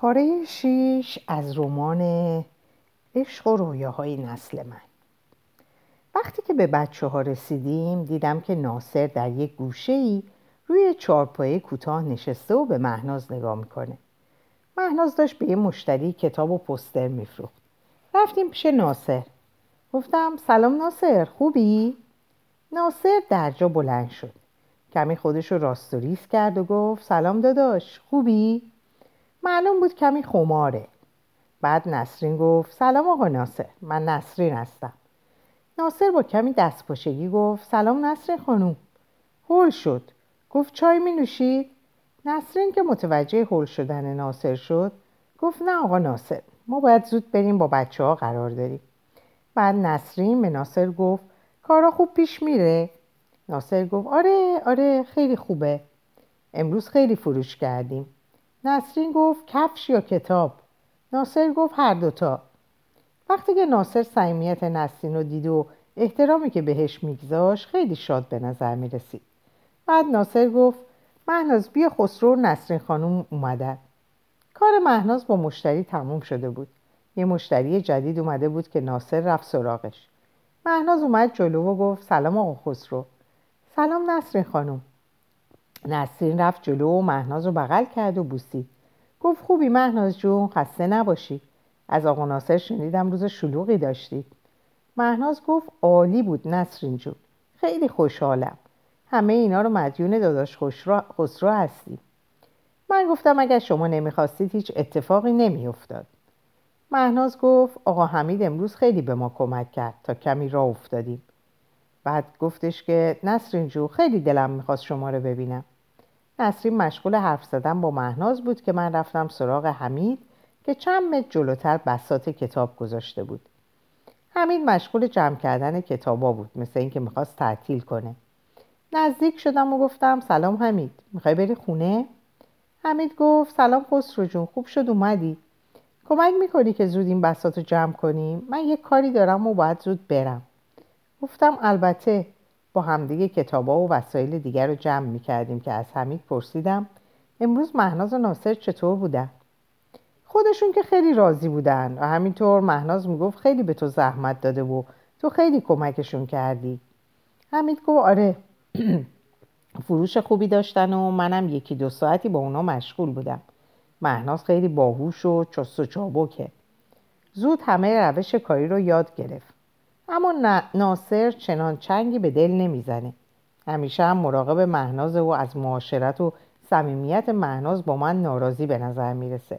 پاره شیش از رمان عشق و رویاهای نسل من. وقتی که به بچه ها رسیدیم دیدم که ناصر در یک گوشه ای روی چارپایه کوتاه نشسته و به مهناز نگاه می‌کنه. مهناز داشت به یه مشتری کتاب و پستر میفروخت. رفتیم پیش ناصر. گفتم سلام ناصر خوبی؟ ناصر در جا بلند شد. کمی خودش رو راست و ریز کرد و گفت سلام داداش خوبی؟ معلوم بود کمی خماره. بعد نسرین گفت سلام آقا ناصر من نسرین هستم. ناصر با کمی دستپاشگی گفت سلام نسرین خانوم. هول شد. گفت چای می نوشید؟ نسرین که متوجه هول شدن ناصر شد گفت نه آقا ناصر ما باید زود بریم با بچه ها قرار داریم. بعد نسرین به ناصر گفت کارا خوب پیش میره. ناصر گفت آره آره خیلی خوبه. امروز خیلی فروش کردیم. نسرین گفت کفش یا کتاب؟ ناصر گفت هر دوتا وقتی که ناصر صمیمیت نسرین رو دید و احترامی که بهش میگذاش خیلی شاد به نظر می‌رسید. بعد ناصر گفت مهناز بیا خسرو نسرین خانم اومدن. کار مهناز با مشتری تموم شده بود. یه مشتری جدید اومده بود که ناصر رفت سراغش. مهناز اومد جلو و گفت سلام آقا خسرو. سلام نسرین خانم. نسرین رفت جلو و مهناز رو بغل کرد و بوسید گفت خوبی مهناز جون خسته نباشی. از آقا ناصر شنیدم روز شلوغی داشتید مهناز گفت عالی بود نسرین جون خیلی خوشحالم. همه اینا رو مدیون داداش خسرو هستی. من گفتم اگر شما نمی‌خواستید هیچ اتفاقی نمیافتاد. مهناز گفت آقا حمید امروز خیلی به ما کمک کرد تا کمی راه افتادیم. بعد گفتش که نسرین جو خیلی دلم می‌خواست شما رو ببینم. نسرین مشغول حرف زدن با مهناز بود که من رفتم سراغ حمید که چند متر جلوتر بسات کتاب گذاشته بود. حمید مشغول جمع کردن کتابا بود مثل اینکه می‌خواست تعطیل کنه. نزدیک شدم و گفتم سلام حمید می‌خوای بری خونه؟ حمید گفت سلام خسرو جون خوب شد اومدی. کمک می‌کنی که زود این بسات رو جمع کنیم؟ من یه کاری دارم و باید زود برم. گفتم البته با همدیگه کتابا و وسایل دیگر رو جمع می‌کردیم که از حمید پرسیدم امروز مهناز و ناصر چطور بودن؟ خودشون که خیلی راضی بودن و همینطور مهناز می‌گفت خیلی به تو زحمت داده و تو خیلی کمکشون کردی. حمید گفت آره فروش خوبی داشتن و منم یکی دو ساعتی با اونا مشغول بودم. مهناز خیلی باهوش و چست و چابکه. زود همه روش کاری رو یاد گرفت. اما ناصر چنان چنگی به دل نمی‌زنه. همیشه هم مراقب مهناز و از معاشرت و صمیمیت مهناز با من ناراضی به نظر می‌رسه.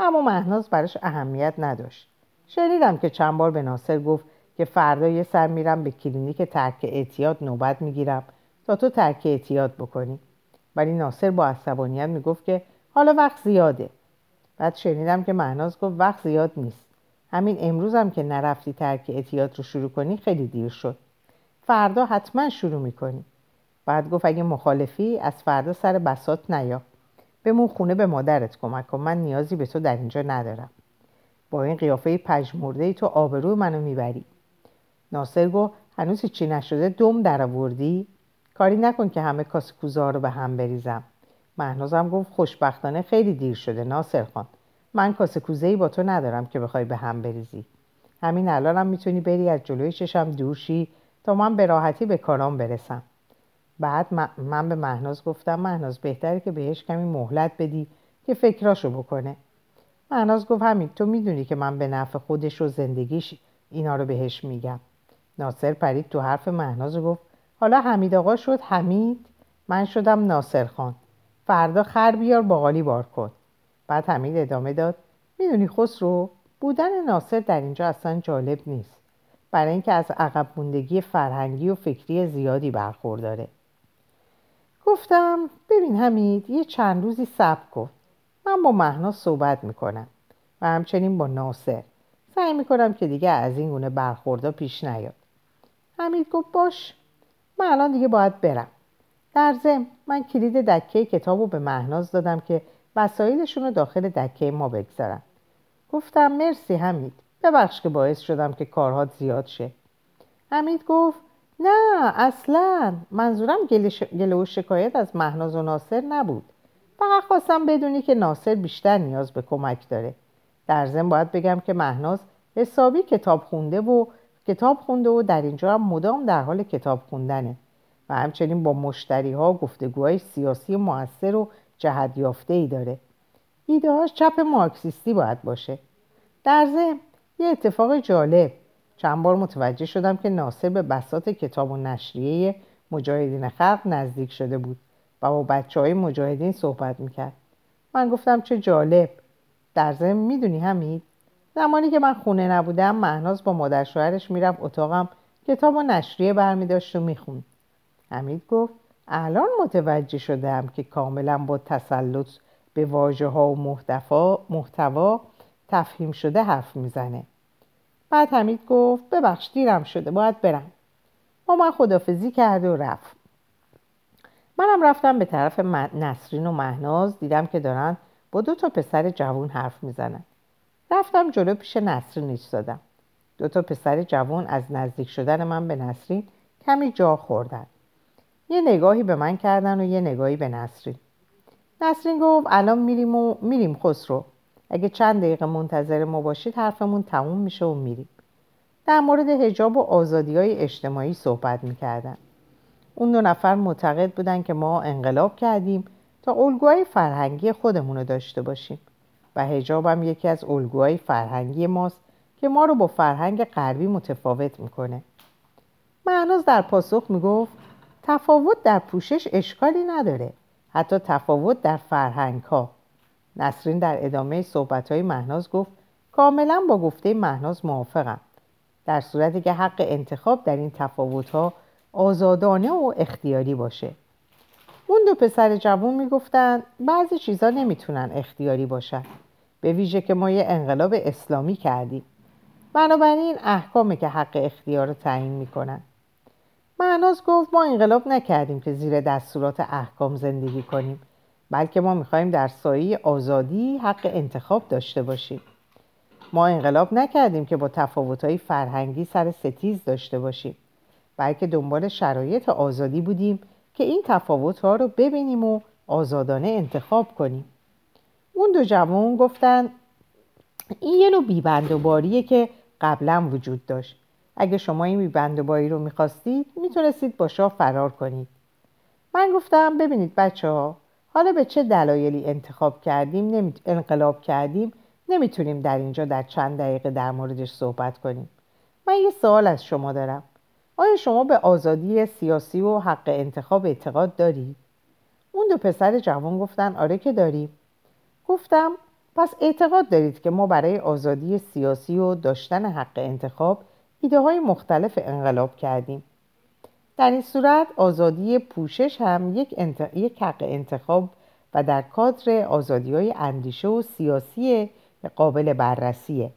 اما مهناز براش اهمیت نداشت. شنیدم که چند بار به ناصر گفت که فردا یه سر میرم به کلینیک ترک اعتیاد نوبت می‌گیرم تا تو ترک اعتیاد بکنی. ولی ناصر با عصبانیت می‌گفت که حالا وقت زیاده. بعد شنیدم که مهناز گفت وقت زیاد نیست. همین امروز هم که نرفتی ترک اعتیاد رو شروع کنی خیلی دیر شد. فردا حتما شروع می‌کنی. بعد گفت اگه مخالفی از فردا سر بسات نیا. بمون خونه به مادرت کمک کن. من نیازی به تو در اینجا ندارم. با این قیافه پژمرده ای تو آبرو منو می‌بری. ناصر گفت هنوز چی نشده دم در آوردی کاری نکن که همه کاس رو به هم بریزم. مهنازم گفت خوشبختانه خیلی دیر شده ناصر خان. من کاسه کوزه ای با تو ندارم که بخوای به هم بریزی. همین الانم می‌تونی بری از جلوی چشم دور شی تا من به راحتی به کارام برسم. بعد من به مهناز گفتم مهناز بهتره که بهش کمی مهلت بدی که فکراشو بکنه. مهناز گفت همین تو می‌دونی که من به نفع خودش و زندگیش اینا رو بهش میگم. ناصر پرید تو حرف مهناز گفت حالا حمید آقا شد؟ حمید؟ من شدم ناصر خان. فردا خر بیار باقالی بار کن. بعد حمید ادامه داد می‌دونی خسرو بودن ناصر در اینجا اصلا جالب نیست. برای اینکه از عقب موندگی فرهنگی و فکری زیادی برخورداره. گفتم ببین حمید یه چند روزی صبر کن. من با مهنا صحبت می‌کنم و همچنین با ناصر. سعی می‌کنم که دیگه از این گونه برخوردا پیش نیاد. حمید گفت باش من الان دیگه باید برم. در ضمن من کلید دکه کتاب رو به مهناز دادم که وسایلشون رو داخل دکه ما بگذارن. گفتم مرسی حمید. ببخش که باعث شدم که کارهات زیاد شه. حمید گفت نه اصلا. منظورم گله و شکایت از مهناز و ناصر نبود. فقط خواستم بدونی که ناصر بیشتر نیاز به کمک داره. در ضمن باید بگم که مهناز حسابی کتاب خونده و کتاب خونده و در اینجا هم مدام در حال کتاب خوندنه. و همچنین با مشتری ها گفتگوهای سیاسی موثر و جهت یافته ای داره. ایدههاش چپ مارکسیستی باید باشه. در ضمن یه اتفاق جالب. چند بار متوجه شدم که ناصر به بسات کتاب و نشریه مجاهدین خلق نزدیک شده بود و با بچه های مجاهدین صحبت می‌کرد. من گفتم چه جالب. در ضمن می‌دونی همین زمانی که من خونه نبودم مهناز با مادر شوهرش می‌رفت اتاقم کتاب و نشریه برمیداشت و می‌خوند. حمید گفت الان متوجه شدم که کاملا با تسلط به واژه ها و محتوا تفهیم شده حرف می‌زنه. بعد حمید گفت ببخش دیرم شده باید برم. با من خدافزی کرده و رفت. منم رفتم به طرف نسرین و مهناز دیدم که دارن با دو تا پسر جوون حرف می‌زنن. رفتم جلو پیش نسرین ایستادم. دو تا پسر جوان از نزدیک شدن من به نسرین کمی جا خوردن. یه نگاهی به من کردن و یه نگاهی به نسرین. نسرین گفت الان میریم و میریم خسرو. اگه چند دقیقه منتظر ما باشید حرفمون تموم میشه و میریم. در مورد هجاب و آزادی های اجتماعی صحبت می‌کردن. اون دو نفر معتقد بودن که ما انقلاب کردیم تا الگوهای فرهنگی خودمون رو داشته باشیم. و هجاب هم یکی از الگوهای فرهنگی ماست که ما رو با فرهنگ غربی متفاوت می‌کنه. معناز در پاسخ می‌گفت تفاوت در پوشش اشکالی نداره. حتی تفاوت در فرهنگ ها نسرین در ادامه صحبت های مهناز گفت کاملا با گفته مهناز موافقم. در صورتی که حق انتخاب در این تفاوت ها آزادانه و اختیاری باشه. اون دو پسر جوون می‌گفتن بعضی چیزا نمی‌تونن اختیاری باشن. به ویژه که ما یه انقلاب اسلامی کردیم. بنابراین احکامه که حق اختیار رو تعیین می‌کنن. معناز گفت ما انقلاب نکردیم که زیر دستورات احکام زندگی کنیم بلکه ما می‌خوایم در سایه آزادی حق انتخاب داشته باشیم. ما انقلاب نکردیم که با تفاوتهای فرهنگی سر ستیز داشته باشیم بلکه دنبال شرایط آزادی بودیم که این تفاوتها رو ببینیم و آزادانه انتخاب کنیم. اون دو جوان گفتن این یه نوع بیبندوباریه که قبلا وجود داشت. اگه شما این بیبندوباری رو می‌خواستید می‌تونستید با شاه فرار کنید. من گفتم ببینید بچه ها حالا به چه دلایلی انتخاب کردیم نمی... انقلاب کردیم نمی‌تونیم در اینجا در چند دقیقه در موردش صحبت کنیم. من یه سوال از شما دارم. آیا شما به آزادی سیاسی و حق انتخاب اعتقاد دارید؟ اون دو پسر جوان گفتن آره که داریم. گفتم پس اعتقاد دارید که ما برای آزادی سیاسی و داشتن حق انتخاب ایده های مختلف انقلاب کردیم. در این صورت آزادی پوشش هم یک, یک حق انتخاب و در کادر آزادی های اندیشه و سیاسی قابل بررسیه.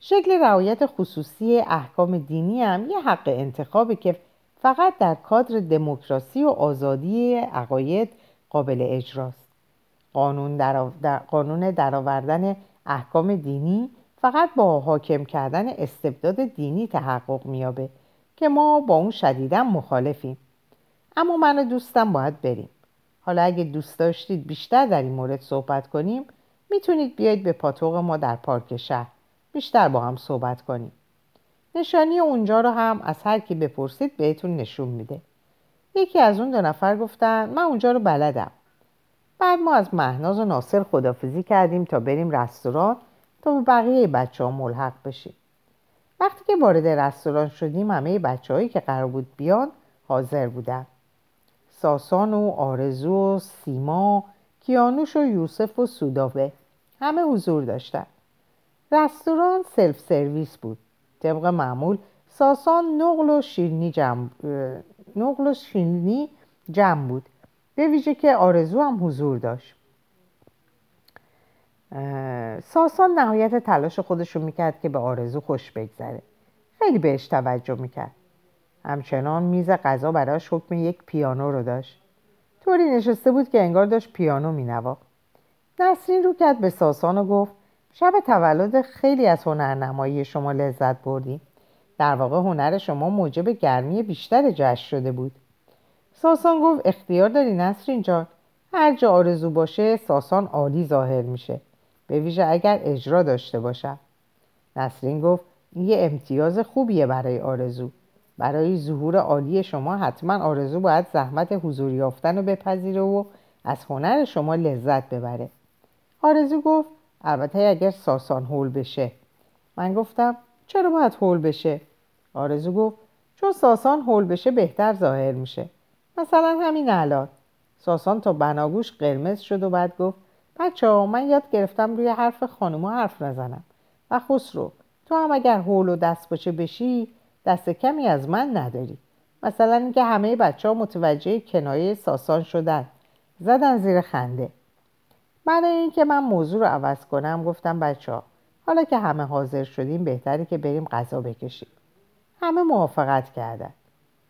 شکل رعایت خصوصی احکام دینی هم یه حق انتخابه که فقط در کادر دموکراسی و آزادی عقاید قابل اجراست. قانون, در... قانون درآوردن احکام دینی فقط با حاکم کردن استبداد دینی تحقق میابه که ما با اون شدیدا مخالفیم. اما من و دوستم باید بریم. حالا اگه دوست داشتید بیشتر در این مورد صحبت کنیم می‌تونید بیاید به پاتوق ما در پارک شهر بیشتر با هم صحبت کنیم. نشانی اونجا رو هم از هر کی بپرسید بهتون نشون میده. یکی از اون دو نفر گفتن من اونجا رو بلدم. بعد ما از مهناز و ناصر خدافزی کردیم تا بریم رستوران تا به بقیه بچه ها ملحق بشیم. وقتی که وارد رستوران شدیم همه بچه هایی که قرار بود بیان حاضر بودن. ساسان و آرزو و سیما کیانوش و یوسف و سودابه همه حضور داشتن. رستوران سلف سرویس بود. طبق معمول ساسان نقل و شیرنی جمع, نقل و شیرنی جمع بود. به ویژه که آرزو هم حضور داشت. ساسان نهایت تلاش خودش رو می‌کرد که به آرزو خوش بگذره. خیلی بهش توجه می‌کرد. همچنان میز غذا براش حکم یک پیانو رو داشت. طوری نشسته بود که انگار داشت پیانو مینواخت. نسرین رو کرد به ساسان و گفت شب تولد خیلی از هنرنمایی شما لذت بردیم در واقع هنر شما موجب گرمی بیشتر جشن شده بود. ساسان گفت اختیار داری نسرین جان. هر جا آرزو باشه ساسان عالی ظاهر میشه. به ویژه اگر اجرا داشته باشم. نسرین گفت این یه امتیاز خوبیه برای آرزو. برای ظهور عالی شما حتما آرزو باید زحمت حضور یافتن رو بپذیره و از هنر شما لذت ببره. آرزو گفت البته اگر ساسان هول بشه. من گفتم چرا باید هول بشه؟ آرزو گفت چون ساسان هول بشه بهتر ظاهر میشه. مثلا همین الان. ساسان تا بناگوش قرمز شد و بعد گفت بچه ها من یاد گرفتم روی حرف خانوما حرف نزنم. و خسرو تو هم اگر هول و دست باشه بشی دست کمی از من نداری. مثلا اینکه همه بچه ها متوجه کنایه ساسان شدن. زدن زیر خنده. برای اینکه من موضوع رو عوض کنم گفتم بچه ها حالا که همه حاضر شدیم بهتری که بریم غذا بکشیم. همه موافقت کردن.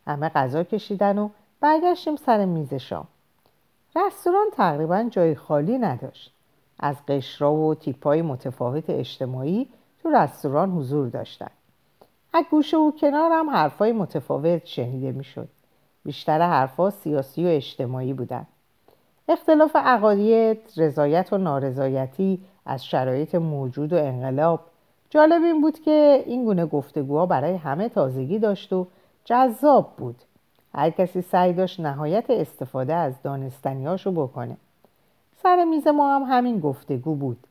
همه غذا کشیدن و برگشتیم سر میز شام. رستوران تقریبا جای خالی نداشت. از قشرا و تیپای متفاوت اجتماعی تو رستوران حضور داشتن از گوشه و کنار هم حرفای متفاوت شنیده می‌شد. بیشتر حرفا سیاسی و اجتماعی بودن اختلاف عقاید، رضایت و نارضایتی از شرایط موجود و انقلاب. جالب این بود که این گونه گفتگوها برای همه تازگی داشت و جذاب بود. هر کسی سعی داشت نهایت استفاده از دانستنیاشو بکنه. سر میز ما هم همین گفتگو بود.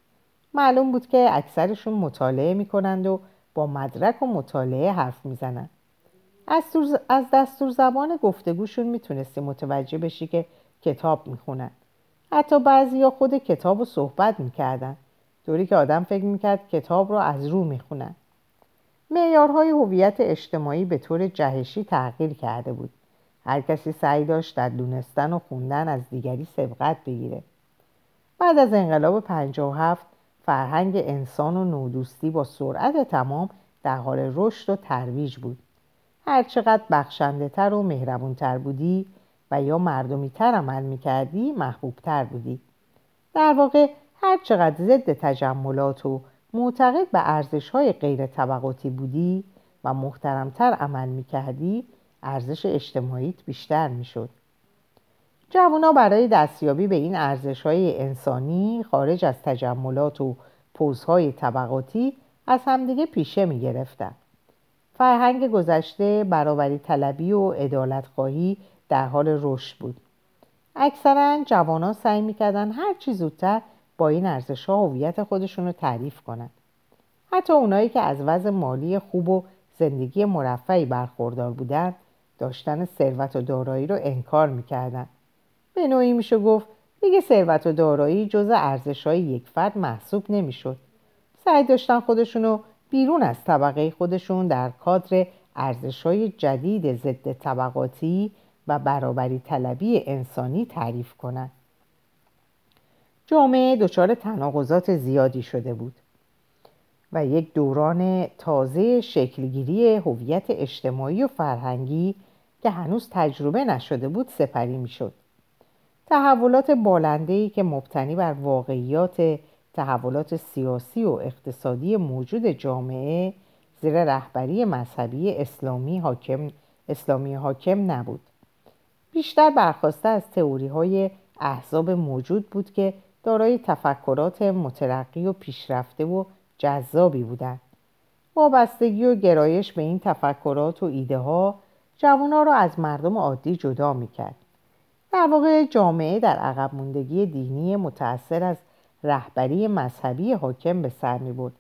معلوم بود که اکثرشون مطالعه می‌کنند و با مدرک و مطالعه حرف می‌زنند. از دستور زبان گفتگوشون می‌تونستی متوجه بشی که کتاب می‌خونن. حتی بعضی یا خود کتاب رو صحبت می‌کردن. طوری که آدم فکر می‌کرد کتاب رو از رو می‌خونن. معیارهای هویت اجتماعی به طور جهشی تغییر کرده بود. هر کسی سعی داشت در دونستن و خوندن از دیگری سبقت بگیره. بعد از انقلاب 57 فرهنگ انسان و نودوستی با سرعت تمام در حال رشد و ترویج بود. هرچقدر بخشنده تر و مهربونتر بودی و یا مردمی تر عمل می‌کردی محبوب تر بودی. در واقع هر چقدر ضد تجملات و معتقد به ارزش های غیر طبقاتی بودی و محترمتر عمل می‌کردی ارزش اجتماعیت بیشتر می‌شد. جوونا برای دستیابی به این ارزش های انسانی خارج از تجملات و پوزهای طبقاتی از همدیگه پیشه می گرفتن. فرهنگ گذشته برابری طلبی و ادالت خواهی در حال رشد بود. اکثرا جوانان سعی می‌کردن هر چی زودتر با این ارزش ها هویت خودشون رو تعریف کنند حتی اونایی که از وضع مالی خوب و زندگی مرفعی برخوردار بودند داشتن ثروت و دارایی رو انکار می‌کردن به نوعی میشه گفت دیگه ثروت و دارایی جز ارزش های یک فرد محسوب نمی‌شد سعی داشتن خودشونو بیرون از طبقه خودشون در کادر ارزش های جدید ضد طبقاتی و برابری طلبی انسانی تعریف کنند. جامعه دچار تناقضات زیادی شده بود و یک دوران تازه شکلگیری هویت اجتماعی و فرهنگی که هنوز تجربه نشده بود سپری می‌شد. تحولات بالنده‌ای که مبتنی بر واقعیات تحولات سیاسی و اقتصادی موجود جامعه زیر رهبری مذهبی اسلامی حاکم, اسلامی حاکم نبود. بیشتر برخواسته از تئوری های احزاب موجود بود که دارای تفکرات مترقی و پیشرفته و جذابی بودند. وابستگی و گرایش به این تفکرات و ایده ها جوانها را از مردم عادی جدا می‌کرد. در واقع جامعه در عقب موندگی دینی متأثر از رهبری مذهبی حاکم به سر می بود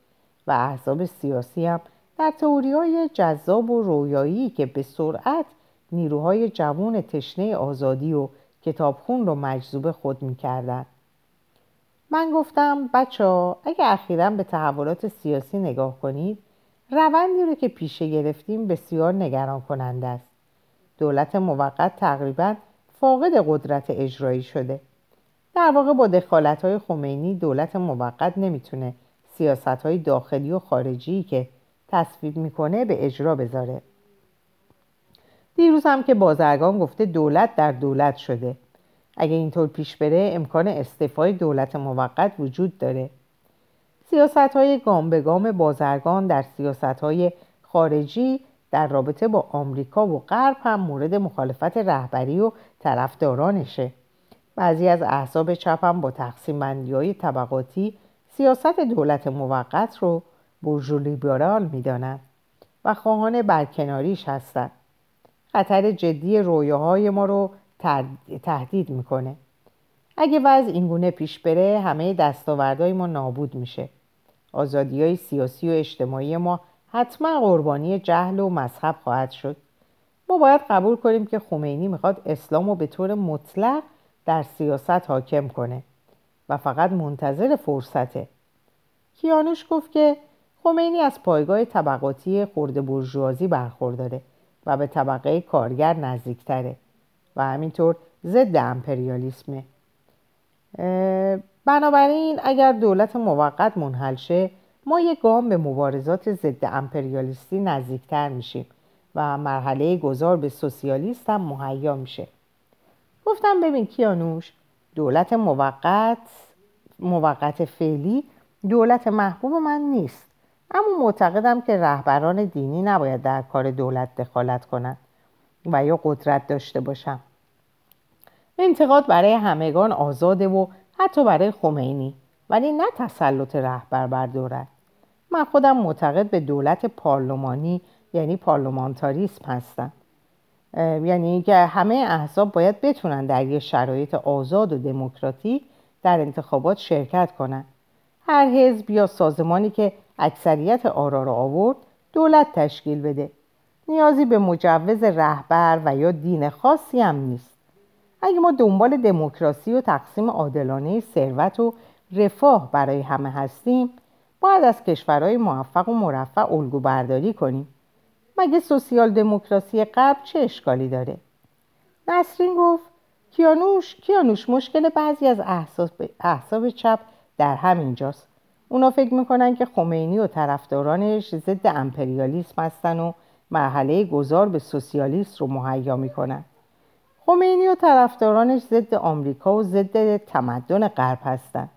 و احزاب سیاسی هم در تئوری های جذاب و رویایی که به سرعت نیروهای جوان تشنه آزادی و کتابخون رو مجذوب خود می‌کردن من گفتم بچه ها اگه اخیرا به تحولات سیاسی نگاه کنید روندی رو که پیشه گرفتیم بسیار نگران کننده است دولت موقت تقریبا فاقد قدرت اجرایی شده. در واقع با دخالت های خمینی دولت موقت نمی‌تونه سیاست های داخلی و خارجی که تصویب می‌کنه به اجرا بذاره. دیروز هم که بازرگان گفته دولت در دولت شده. اگه اینطور پیش بره امکان استعفای دولت موقت وجود داره. سیاست های گام به گام بازرگان در سیاست های خارجی در رابطه با آمریکا و غرب هم مورد مخالفت رهبری و طرفدارانشه. بعضی از احزاب چپ هم با تقسیم بندی های طبقاتی سیاست دولت موقت رو برژو لیبرال می‌دانند و خواهان برکناریش هستند. خطر جدی رویاهای ما رو تهدید می‌کنه. اگه وضع اینگونه پیش بره همه دستاوردهای ما نابود میشه. آزادی های سیاسی و اجتماعی ما حتما قربانی جهل و مذهب خواهد شد. ما باید قبول کنیم که خمینی می‌خواد اسلام رو به طور مطلق در سیاست حاکم کنه و فقط منتظر فرصته. کیانوش گفت که خمینی از پایگاه طبقاتی خورده برجوازی برخورداره و به طبقه کارگر نزدیکتره و همینطور ضد امپریالیسمه. بنابراین اگر دولت موقت منحل شه ما یک گام به مبارزات ضد امپریالیستی نزدیکتر میشیم و مرحله گذار به سوسیالیست هم مهیا میشه. گفتم ببین کیانوش دولت موقت موقت فعلی دولت محبوب من نیست. اما معتقدم که رهبران دینی نباید در کار دولت دخالت کنند و یا قدرت داشته باشم انتقاد برای همگان آزاده و حتی برای خمینی ولی نه تسلط رهبر بر دولت من خودم معتقد به دولت پارلمانی یعنی پارلمانتاریسم هستم. یعنی که همه احزاب باید بتونن در یه شرایط آزاد و دموکراتیک در انتخابات شرکت کنند هر حزب یا سازمانی که اکثریت آرا را آورد دولت تشکیل بده. نیازی به مجوز رهبر و یا دین خاصی هم نیست. اگه ما دنبال دموکراسی و تقسیم عادلانه ثروت و رفاه برای همه هستیم باید از کشورهای موفق و مرفع الگو برداری کنیم. مگه سوسیال دموکراسی قبل چه اشکالی داره؟ نسرین گفت کیانوش کیانوش مشکل بعضی از احساب, چپ در همینجاست اونا فکر می‌کنن که خمینی و طرفدارانش ضد امپریالیسم هستن و مرحله گذار به سوسیالیست رو مهیا می‌کنن. خمینی و طرفدارانش ضد آمریکا و ضد تمدن غرب هستند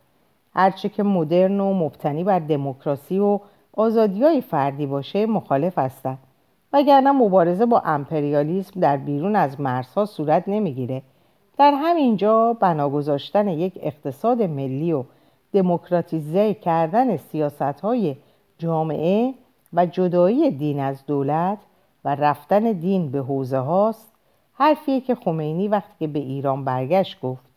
هرچه که مدرن و مبتنی بر دموکراسی و آزادی های فردی باشه مخالف هستند وگرنه مبارزه با امپریالیسم در بیرون از مرزها صورت نمی‌گیره. در همینجا بنا گذاشتن یک اقتصاد ملی و دموکراتیزه کردن سیاست های جامعه و جدایی دین از دولت و رفتن دین به حوزه هاست حرفیه که خمینی وقتی که به ایران برگشت گفت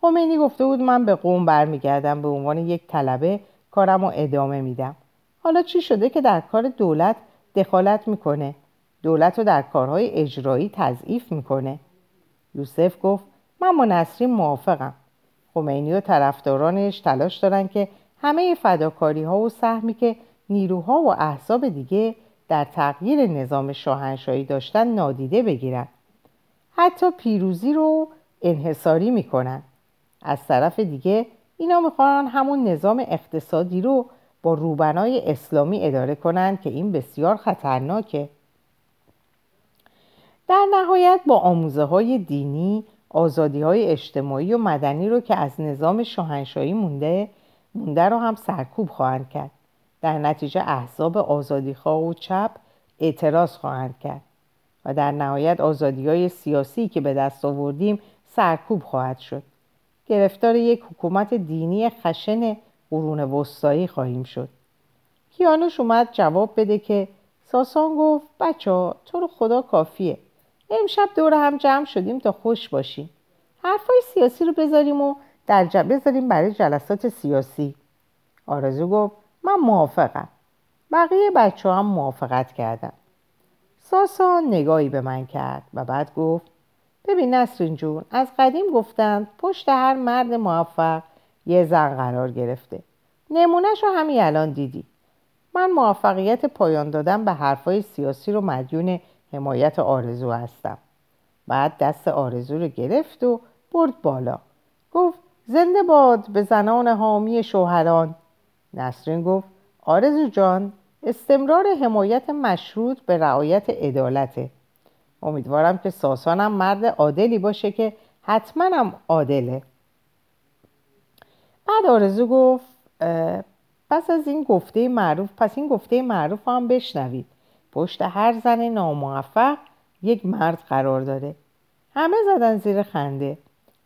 خمینی گفته بود من به قوم برمیگردم به عنوان یک طلبه کارم رو ادامه میدم. حالا چی شده که در کار دولت دخالت می‌کنه؟ دولت رو در کارهای اجرایی تضعیف می‌کنه. یوسف گفت من با نسرین موافقم. خمینی و طرفدارانش تلاش دارن که همه فداکاری ها و سهمی که نیروها و احزاب دیگه در تغییر نظام شاهنشاهی داشتن نادیده بگیرن. حتی پیروزی رو انحصاری می‌کنن. از طرف دیگه اینا می‌خوان همون نظام اقتصادی رو با روبنای اسلامی اداره کنند که این بسیار خطرناکه. در نهایت با آموزه های دینی آزادی های اجتماعی و مدنی رو که از نظام شاهنشاهی مونده مونده رو هم سرکوب خواهند کرد. در نتیجه احزاب آزادیخواه و چپ اعتراض خواهند کرد و در نهایت آزادی های سیاسی که به دست آوردیم سرکوب خواهد شد. گرفتار یک حکومت دینی خشن قرون وسطایی خواهیم شد. کیانوش اومد جواب بده که ساسان گفت بچه ها تو رو خدا کافیه. امشب دور هم جمع شدیم تا خوش باشیم. حرفای سیاسی رو بذاریم و در بذاریم برای جلسات سیاسی. آرزو گفت من موافقم. بقیه بچه هم موافقت کردن. ساسان نگاهی به من کرد و بعد گفت ببین نسرین جون از قدیم گفتند پشت هر مرد موفق یه زن قرار گرفته. نمونهش رو همین الان دیدی. من موفقیت پایان دادن به حرفای سیاسی رو مدیون حمایت آرزو هستم. بعد دست آرزو رو گرفت و برد بالا. گفت زنده باد به زنان حامی شوهران. نسرین گفت آرزو جان استمرار حمایت مشروط به رعایت عدالته. امیدوارم که ساسانم مرد عادلی باشه که حتما هم عادله. بعد آرزو گفت پس از این گفته معروف پس این گفته معروف هم بشنوید. پشت هر زن ناموفق یک مرد قرار داره. همه زدن زیر خنده.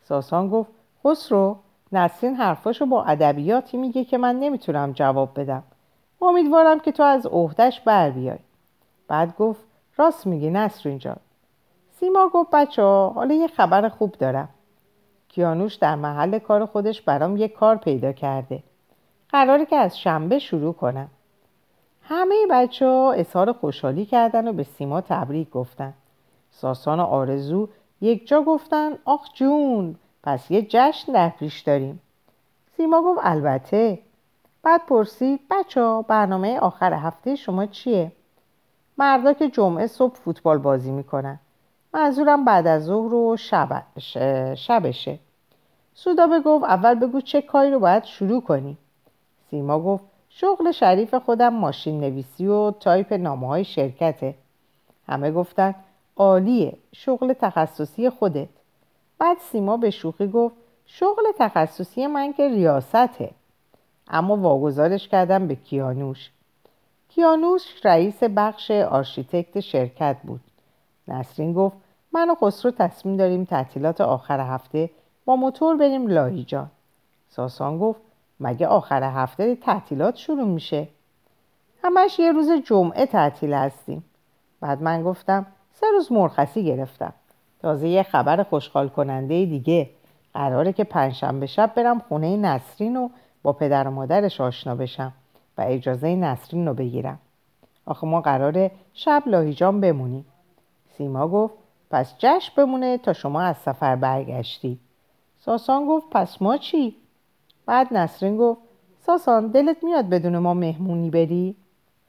ساسان گفت خسرو نسرین حرفاشو با ادبیاتی میگه که من نمی‌تونم جواب بدم. امیدوارم که تو از عهدش بر بیای بعد گفت راست میگی نسرین جان سیما گفت بچه حالا یه خبر خوب دارم. کیانوش در محل کار خودش برام یه کار پیدا کرده. قراره که از شنبه شروع کنم. همه بچه ها اظهار خوشحالی کردن و به سیما تبریک گفتن. ساسان و آرزو یک جا گفتن آخ جون پس یه جشن در پیش داریم. سیما گفت البته. بعد پرسید بچه برنامه آخر هفته شما چیه؟ مردا که جمعه صبح فوتبال بازی می‌کنن. منظورم بعد از ظهر و شب شبشه. سودابه گفت اول بگو چه کاری رو باید شروع کنی. سیما گفت شغل شریف خودم ماشین نویسی و تایپ نامه های شرکته. همه گفتن عالیه شغل تخصصی خودت. بعد سیما به شوخی گفت شغل تخصصی من که ریاسته. اما واگذارش کردم به کیانوش. کیانوش رئیس بخش آرشیتکت شرکت بود. نسرین گفت من و خسرو تصمیم داریم تعطیلات آخر هفته با موتور بریم لاهیجان ساسان گفت مگه آخر هفته تعطیلات شروع میشه؟ همش یه روز جمعه تعطیل هستیم. بعد من گفتم سه روز مرخصی گرفتم. تازه یه خبر خوشحال کننده دیگه. قراره که پنجشنبه شب برم خونه نسرین و با پدر و مادرش آشنا بشم. اجازه نسرین رو بگیرم آخه ما قراره شب لاهیجان بمونیم سیما گفت پس جشن بمونه تا شما از سفر برگشتی ساسان گفت پس ما چی؟ بعد نسرین گفت ساسان دلت میاد بدون ما مهمونی بری؟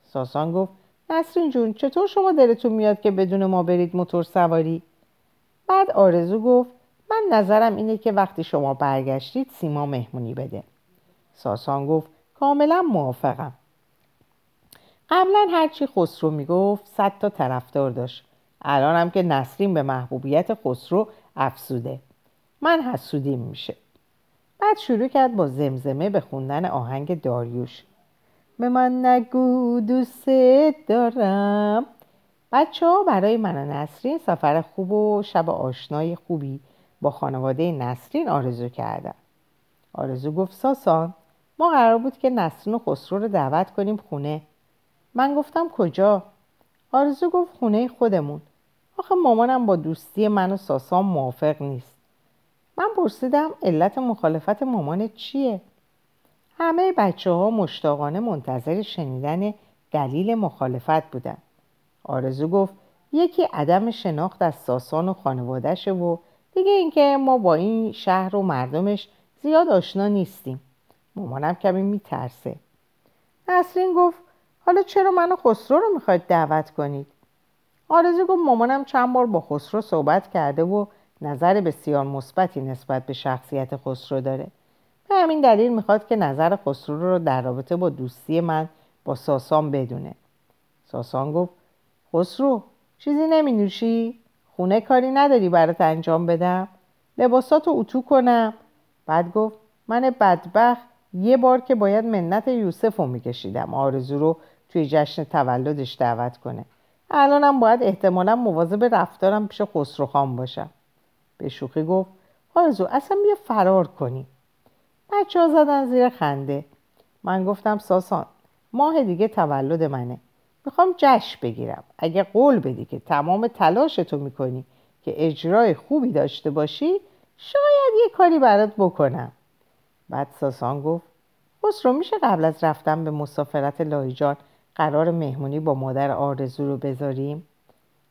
ساسان گفت نسرین جون چطور شما دلتون میاد که بدون ما برید موتور سواری؟ بعد آرزو گفت من نظرم اینه که وقتی شما برگشتید سیما مهمونی بده ساسان گفت کاملا موافقم. قبلا هرچی خسرو می‌گفت صد تا طرفدار داشت. الانم که نسرین به محبوبیت خسرو افسوده من حسودیم میشه. بعد شروع کرد با زمزمه به خوندن آهنگ داریوش. به من نگو دوست دارم. بچه ها برای من و نسرین سفر خوب و شب آشنای خوبی با خانواده نسرین آرزو کردن آرزو گفت ساسان ما قرار بود که نسرین و خسرو رو دعوت کنیم خونه. من گفتم کجا؟ آرزو گفت خونه خودمون. آخه مامانم با دوستی من و ساسان موافق نیست. من پرسیدم علت مخالفت مامان چیه؟ همه بچه ها مشتاقانه منتظر شنیدن دلیل مخالفت بودن. آرزو گفت یکی عدم شناخت از ساسان و خانوادهشه و دیگه اینکه ما با این شهر و مردمش زیاد آشنا نیستیم. مامانم کمی میترسه نسرین گفت حالا چرا منو خسرو رو می‌خواید دعوت کنید آرزو گفت مامانم چند بار با خسرو صحبت کرده و نظر بسیار مثبتی نسبت به شخصیت خسرو داره به همین دلیل می‌خواد که نظر خسرو رو در رابطه با دوستی من با ساسان بدونه ساسان گفت خسرو چیزی نمی نوشی؟ خونه کاری نداری برات انجام بدم؟ لباساتو اتو کنم؟ بعد گفت من بدبخت یه بار که باید منت یوسف رو میکشیدم. آرزو رو توی جشن تولدش دعوت کنه. الانم باید احتمالا مواظب رفتارم پیش خسرو خان باشم. به شوخی گفت آرزو اصلا بیا فرار کنی. بچه ها زدن زیر خنده. من گفتم ساسان ماه دیگه تولد منه. می‌خوام جشن بگیرم. اگه قول بدی که تمام تلاشتو می‌کنی که اجرای خوبی داشته باشی شاید یه کاری برات بکنم. بعد ساسان گفت خسرو میشه قبل از رفتن به مسافرت لایجان قرار مهمونی با مادر آرزو رو بذاریم؟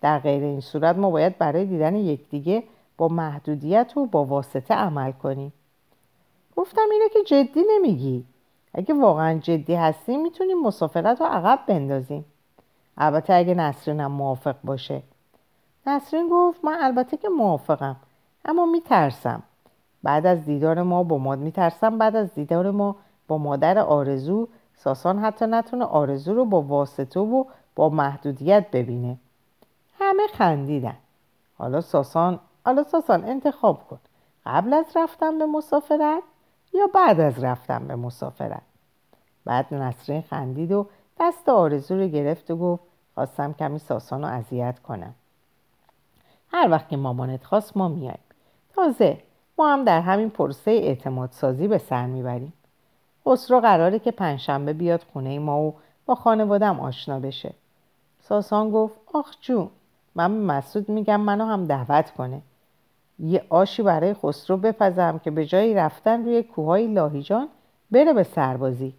در غیر این صورت ما باید برای دیدن یکدیگه با محدودیت و با واسطه عمل کنیم. گفتم اینه که جدی نمیگی. اگه واقعا جدی هستیم می‌تونیم مسافرت رو عقب بندازیم. البته اگه نسرینم موافق باشه. نسرین گفت من البته که موافقم اما میترسم. بعد از دیدار ما با ماد میترسم بعد از دیدار ما با مادر آرزو ساسان حتی نتونه آرزو رو با واسطه و با محدودیت ببینه. همه خندیدن. حالا ساسان حالا ساسان انتخاب کن. قبل از رفتن به مسافرت یا بعد از رفتن به مسافرت؟ بعد نسرین خندید و دست آرزو رو گرفت و گفت خواستم کمی ساسان رو اذیت کنم. هر وقت که مامانت خواست ما میایم. تازه ما هم در همین پرسه اعتماد سازی به سر می‌بریم. خسرو قراره که پنجشنبه بیاد خونه ما و با خانوادم آشنا بشه. ساسان گفت آخ جون من به مسعود میگم منو هم دعوت کنه. یه آشی برای خسرو بپزم که به جایی رفتن روی کوههای لاهیجان بره به سربازی.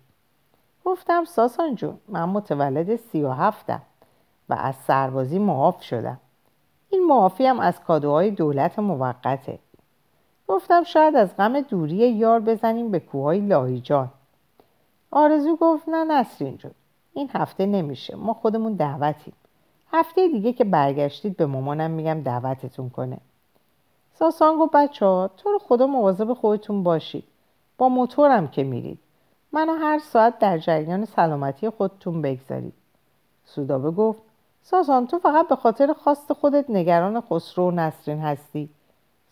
گفتم ساسان جون من متولد سی و هفتم و از سربازی معاف شدم. این معافی هم از کادوهای دولت موقته. گفتم شاید از غم دوری یار بزنیم به کوههای لاهیجان. آرزو گفت نه نسرین جون این هفته نمیشه ما خودمون دعوتیم. هفته دیگه که برگشتید به مامانم میگم دعوتتون کنه. ساسان گفت بچه ها تو رو خدا مواظب خودتون باشید. با موتورم که میرید. منو هر ساعت در جریان سلامتی خودتون بگذارید. سودابه گفت ساسان تو فقط به خاطر خواست خودت نگران خسرو و نسرین هستی.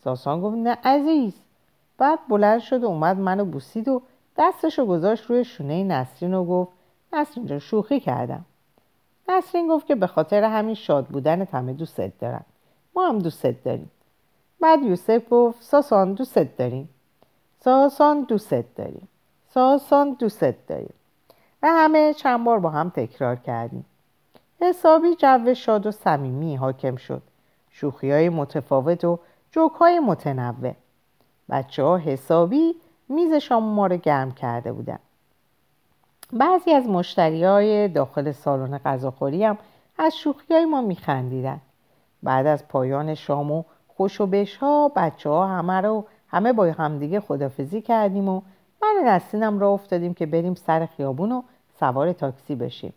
ساسان گفت نه عزیز. بعد بلند شد و اومد منو بوسید و دستشو گذاشت روی شونه نسرین و گفت نسرین جان شوخی کردم. نسرین گفت که به خاطر همین شاد بودن همه دوستت دارن ما هم دوستت داریم. بعد یوسف گفت ساسان دوستت داریم. ساسان دوستت داریم. ساسان دوستت داریم. و همه چند بار با هم تکرار کردیم. حسابی جو شاد و صمیمی حاکم شد. شوخی های متفاوت و جوک های متنوع. بچه ها حسابی میز شام ما رو گرم کرده بودن. بعضی از مشتری های داخل سالن غذاخوری هم از شوخی های ما میخندیدن. بعد از پایان شام و خوش و بش ها بچه ها همه رو همه با همدیگه خدافزی کردیم و من نسینم را افتادیم که بریم سر خیابون و سوار تاکسی بشیم.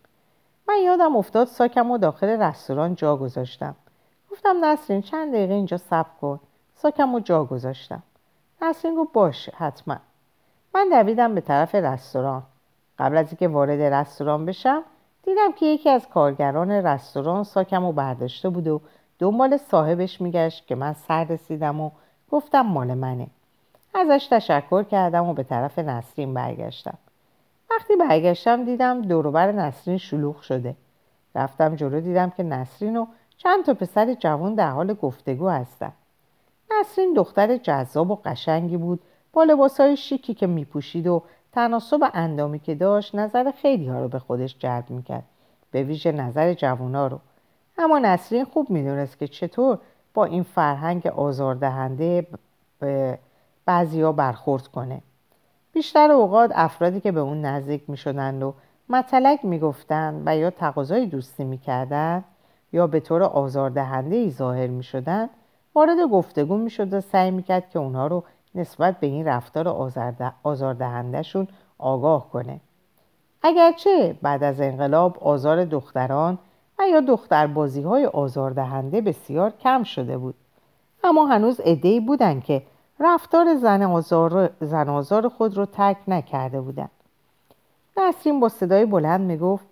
من یادم افتاد ساکم و داخل رستوران جا گذاشتم. گفتم نسرین چند دقیقه اینجا صبر کن. ساکم و جا گذاشتم. نسرین گفت باشه حتما. من دویدم به طرف رستوران. قبل از اینکه وارد رستوران بشم دیدم که یکی از کارگران رستوران ساکم و برداشته بود و دنبال صاحبش میگشت که من سر رسیدم و گفتم مال منه. ازش تشکر کردم و به طرف نسرین برگشتم. وقتی برگشتم دیدم دوروبر نسرین شلوغ شده. رفتم جلو دیدم که نسرین و چند تا پسر جوان در حال گفتگو هستن. نسرین دختر جذاب و قشنگی بود با لباسهای شیکی که میپوشید و تناسب اندامی که داشت نظر خیلی ها رو به خودش جلب می‌کرد به ویژه نظر جوونا رو. اما نسرین خوب می‌دونست که چطور با این فرهنگ آزاردهنده ها برخورد کنه. بیشتر اوقات افرادی که به اون نزدیک می‌شدند و مطلق می‌گفتند و یا تقاضای دوستی می‌کردند یا به طور آزاردهنده ای ظاهر می‌شدند وارد گفتگو می‌شد و سعی می‌کرد که اونها رو نسبت به این رفتار آزاردهندهشون آگاه کنه. اگرچه بعد از انقلاب آزار دختران و یا دختربازی های آزاردهنده بسیار کم شده بود. اما هنوز ادهی بودند که رفتار زن آزار, زن آزار خود رو ترک نکرده بودند نسرین با صدای بلند می‌گفت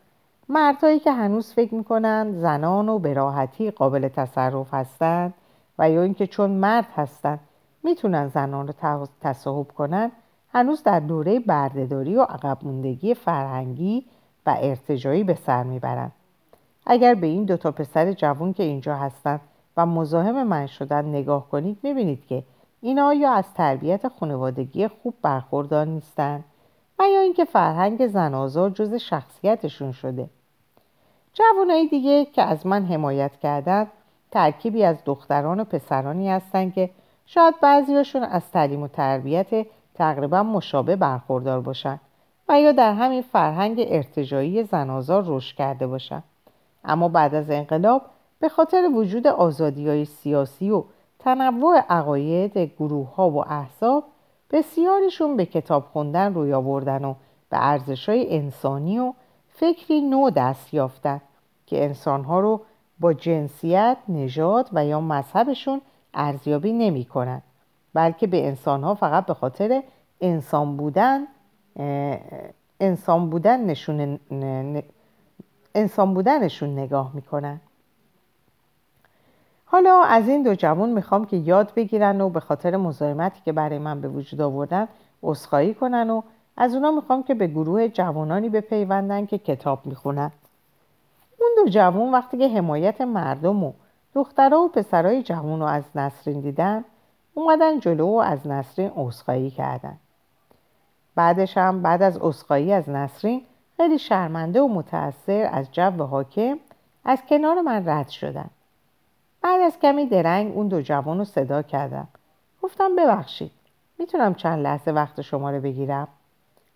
مردهایی که هنوز فکر می‌کنند زنان و به راحتی قابل تصرف هستند و یا اینکه چون مرد هستند می‌تونن زنان رو تصاحب کنن هنوز در دوره بردهداری و عقب موندگی فرهنگی و ارتجایی به سر می‌برند اگر به این دوتا پسر جوون که اینجا هستند و مزاحم من شدن نگاه کنید می‌بینید که اینا یا از تربیت خانوادگی خوب برخوردار نیستند و یا اینکه فرهنگ زنازار جز شخصیتشون شده. جوانای دیگه که از من حمایت کردند ترکیبی از دختران و پسرانی هستند که شاید بعضیاشون از تعلیم و تربیت تقریبا مشابه برخوردار باشند و یا در همین فرهنگ ارتجایی زنازار رشد کرده باشند اما بعد از انقلاب به خاطر وجود آزادی های سیاسی و تنوع عقاید گروه ها و احزاب بسیاریشون به کتاب خوندن روی آوردن و به ارزش های انسانی و فکری نو دست یافتن که انسانها رو با جنسیت، نژاد و یا مذهبشون ارزیابی نمی کنن. بلکه به انسانها فقط به خاطر انسان بودن انسان بودن نشون انسان بودنشون نگاه می‌کنن حالا از این دو جوان می‌خوام که یاد بگیرن و به خاطر مزاحمتی که برای من به وجود آوردن عذرخواهی کنن و از اونا می‌خوام که به گروه جوانانی بپیوندن که کتاب می‌خونن. اون دو جوان وقتی که حمایت مردم و دخترها و پسرای جوان رو از نسرین دیدن اومدن جلو و از نسرین عذرخواهی کردن. بعدش هم بعد از عذرخواهی از نسرین خیلی شرمنده و متأثر از جو حاکم از کنار من رد شدن. بعد از کمی درنگ اون دو جوان رو صدا کردم. گفتم ببخشید می‌تونم چند لحظه وقت شما رو بگیرم؟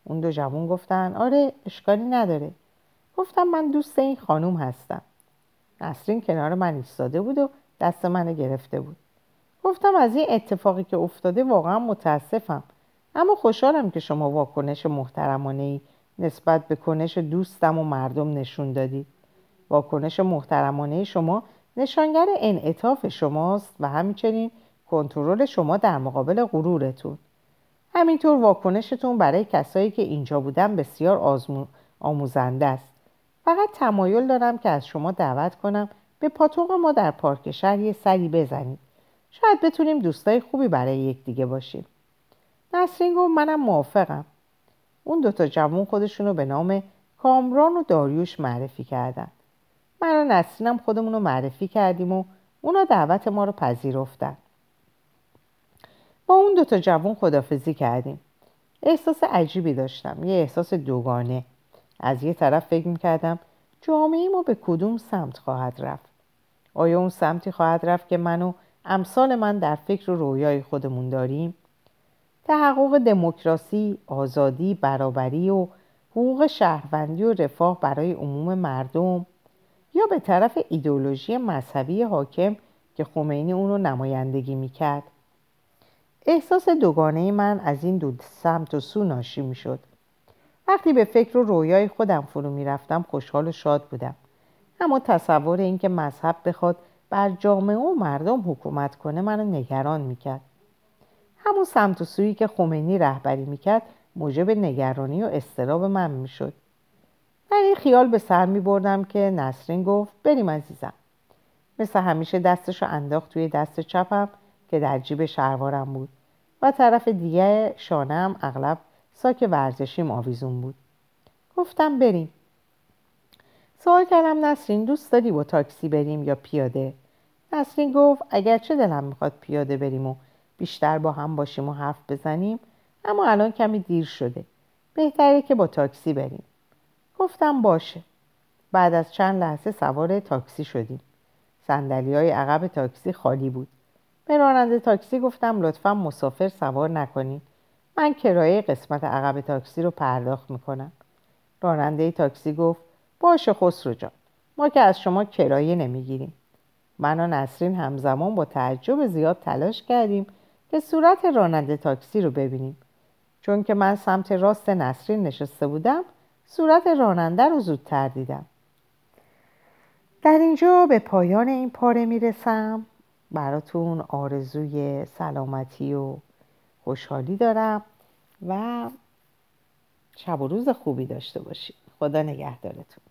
اون دو جوان گفتن آره اشکالی نداره. گفتم من دوست این خانوم هستم. نسرین کنار من ایستاده بود و دست منو گرفته بود. گفتم از این اتفاقی که افتاده واقعا متاسفم. اما خوشحالم که شما واکنش محترمانه ای نسبت به کنش دوستم و مردم نشون دادید واکنش محترمانه شما نشانگر انعطاف شماست و همچنین کنترل شما در مقابل غرورتون. همینطور واکنشتون برای کسایی که اینجا بودن بسیار آزمو... آموزنده است. فقط تمایل دارم که از شما دعوت کنم به پاتوق ما در پارک شهر یه سری بزنید. شاید بتونیم دوستای خوبی برای یکدیگه باشیم. نسرین گفت منم موافقم. اون دوتا جوون خودشونو به نام کامران و داریوش معرفی کردن. من و نسرینم خودمون رو معرفی کردیم و اونا دعوت ما رو پذیرفتن. با اون دوتا جوون خدافزی کردیم. احساس عجیبی داشتم. یه احساس دوگانه. از یه طرف فکر می‌کردم جامعه ما به کدوم سمت خواهد رفت. آیا اون سمتی خواهد رفت که من و امثال من در فکر و رویای خودمون داریم؟ تحقق دموکراسی، آزادی، برابری و حقوق شهروندی و رفاه برای عموم مردم؟ یا به طرف ایدولوژی مذهبی حاکم که خمینی اون رو نمایندگی می‌کرد؟ احساس دوگانه من از این دو سمت و سو ناشی می‌شد. وقتی به فکر و رویای خودم فرو می‌رفتم خوشحال و شاد بودم. اما تصور اینکه مذهب بخواد بر جامعه و مردم حکومت کنه منو نگران می‌کرد. همون سمت و سویی که خمینی رهبری می‌کرد موجب نگرانی و استراب من می‌شد. در این خیال به سر می بردم که نسرین گفت بریم عزیزم. مثل همیشه دستشو انداخت توی دست چپم که در جیب شلوارم بود. طرف دیگه شانم اغلب ساک ورزشیم آویزون بود. گفتم بریم. سوال کردم نسرین دوست داری با تاکسی بریم یا پیاده؟ نسرین گفت اگرچه دلم می‌خواد پیاده بریم و بیشتر با هم باشیم و حرف بزنیم اما الان کمی دیر شده. بهتره که با تاکسی بریم. گفتم باشه. بعد از چند لحظه سوار تاکسی شدیم. سندلی های عقب تاکسی خالی بود. به راننده تاکسی گفتم لطفا مسافر سوار نکنید من کرایه قسمت عقب تاکسی رو پرداخت می‌کنم. راننده تاکسی گفت باشه خسرو جان ما که از شما کرایه نمی‌گیریم. من و نسرین همزمان با تعجب زیاد تلاش کردیم که صورت راننده تاکسی رو ببینیم. چون که من سمت راست نسرین نشسته بودم صورت راننده رو زودتر دیدم. در اینجا به پایان این پاره می‌رسم. براتون آرزوی سلامتی و خوشحالی دارم و شب و روز خوبی داشته باشید. خدا نگهدارتون.